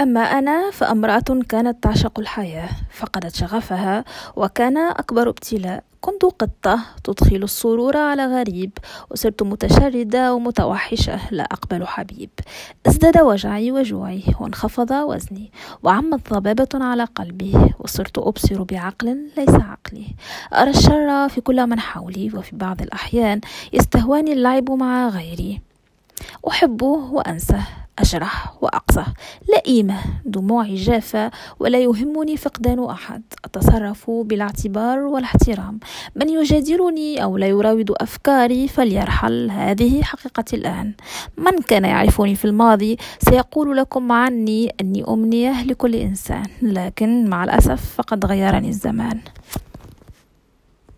أما أنا فامرأة كانت تعشق الحياة فقدت شغفها وكان أكبر ابتلاء. كنت قطة تدخل السرور على غريب وصرت متشردة ومتوحشة لا أقبل حبيب. ازداد وجعي وجوعي وانخفض وزني وعمت ضبابة على قلبي وصرت أبصر بعقل ليس عقلي. أرى الشر في كل من حولي وفي بعض الأحيان يستهواني اللعب مع غيري. أحبه وأنسى أجرح وأقسى لئيمة دموعي جافة ولا يهمني فقدان أحد. أتصرف بالاعتبار والاحترام. من يجادلني أو لا يراود أفكاري فليرحل هذه حقيقتي الآن. من كان يعرفني في الماضي سيقول لكم عني أني أمنية لكل إنسان لكن مع الأسف فقد غيرني الزمان.